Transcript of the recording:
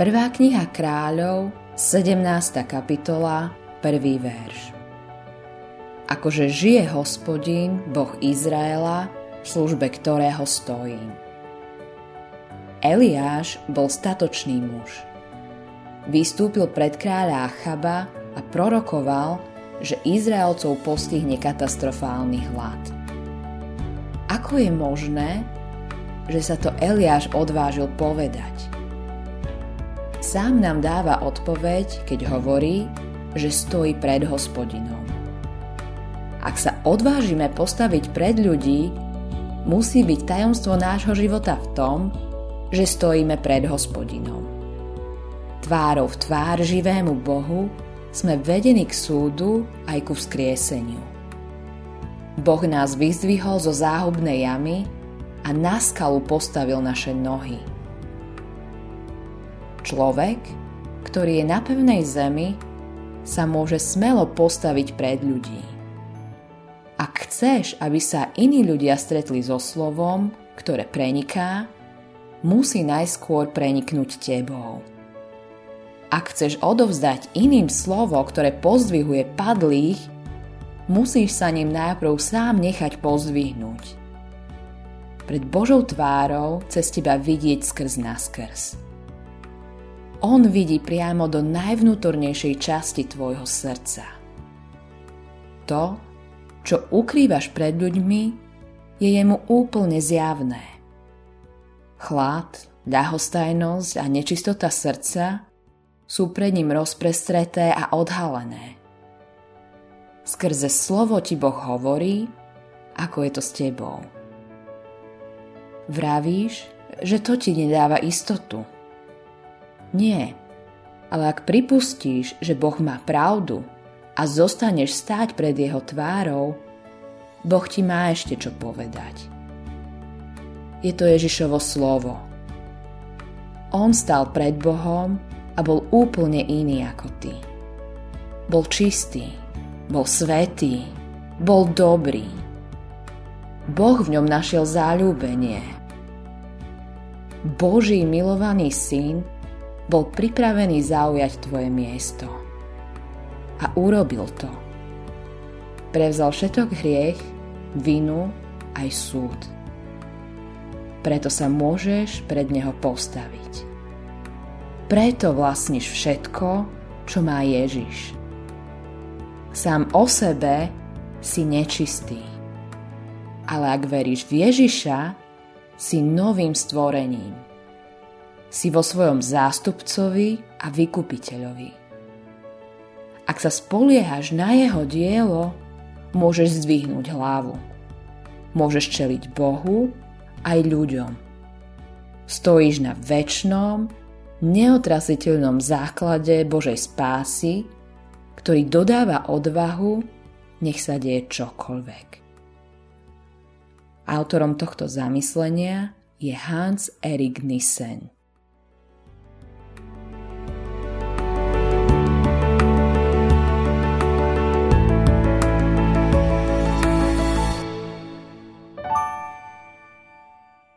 Prvá kniha kráľov, 17. kapitola, 1. verš. Akože žije hospodín, Boh Izraela, v službe ktorého stojím. Eliáš bol statočný muž. Vystúpil pred kráľa Achaba a prorokoval, že Izraelcov postihne katastrofálny hlad. Ako je možné, že sa to Eliáš odvážil povedať? Sám nám dáva odpoveď, keď hovorí, že stojí pred hospodinom. Ak sa odvážime postaviť pred ľudí, musí byť tajomstvo nášho života v tom, že stojíme pred hospodinom. Tvárou v tvár živému Bohu sme vedení k súdu aj ku vzkrieseniu. Boh nás vyzdvihol zo záhubnej jamy a na skalu postavil naše nohy. Človek, ktorý je na pevnej zemi, sa môže smelo postaviť pred ľudí. Ak chceš, aby sa iní ľudia stretli so slovom, ktoré preniká, musí najskôr preniknúť tebou. Ak chceš odovzdať iným slovo, ktoré pozdvihuje padlých, musíš sa ním najprv sám nechať pozdvihnúť. Pred Božou tvárou cez teba vidieť skrz naskrz. On vidí priamo do najvnútornejšej časti tvojho srdca. To, čo ukrývaš pred ľuďmi, je jemu úplne zjavné. Chlad, ľahostajnosť a nečistota srdca sú pred ním rozprestreté a odhalené. Skrze slovo ti Boh hovorí, ako je to s tebou. Vravíš, že to ti nedáva istotu – nie. Ale ak pripustíš, že Boh má pravdu a zostaneš stáť pred jeho tvárou, Boh ti má ešte čo povedať. Je to Ježišovo slovo. On stal pred Bohom a bol úplne iný ako ty. Bol čistý, bol svetý, bol dobrý. Boh v ňom našiel záľúbenie. Boží milovaný syn bol pripravený zaujať tvoje miesto. A urobil to. Prevzal všetok hriech, vinu aj súd. Preto sa môžeš pred neho postaviť. Preto vlastníš všetko, čo má Ježiš. Sám o sebe si nečistý. Ale ak veríš v Ježiša, si novým stvorením si vo svojom zástupcovi a vykupiteľovi. Ak sa spoliehaš na jeho dielo, môžeš zdvihnúť hlavu. Môžeš čeliť Bohu aj ľuďom. Stojíš na väčšnom, neotrasiteľnom základe Božej spásy, ktorý dodáva odvahu, nech sa deje čokoľvek. Autorom tohto zamyslenia je Hans Erik Nissen.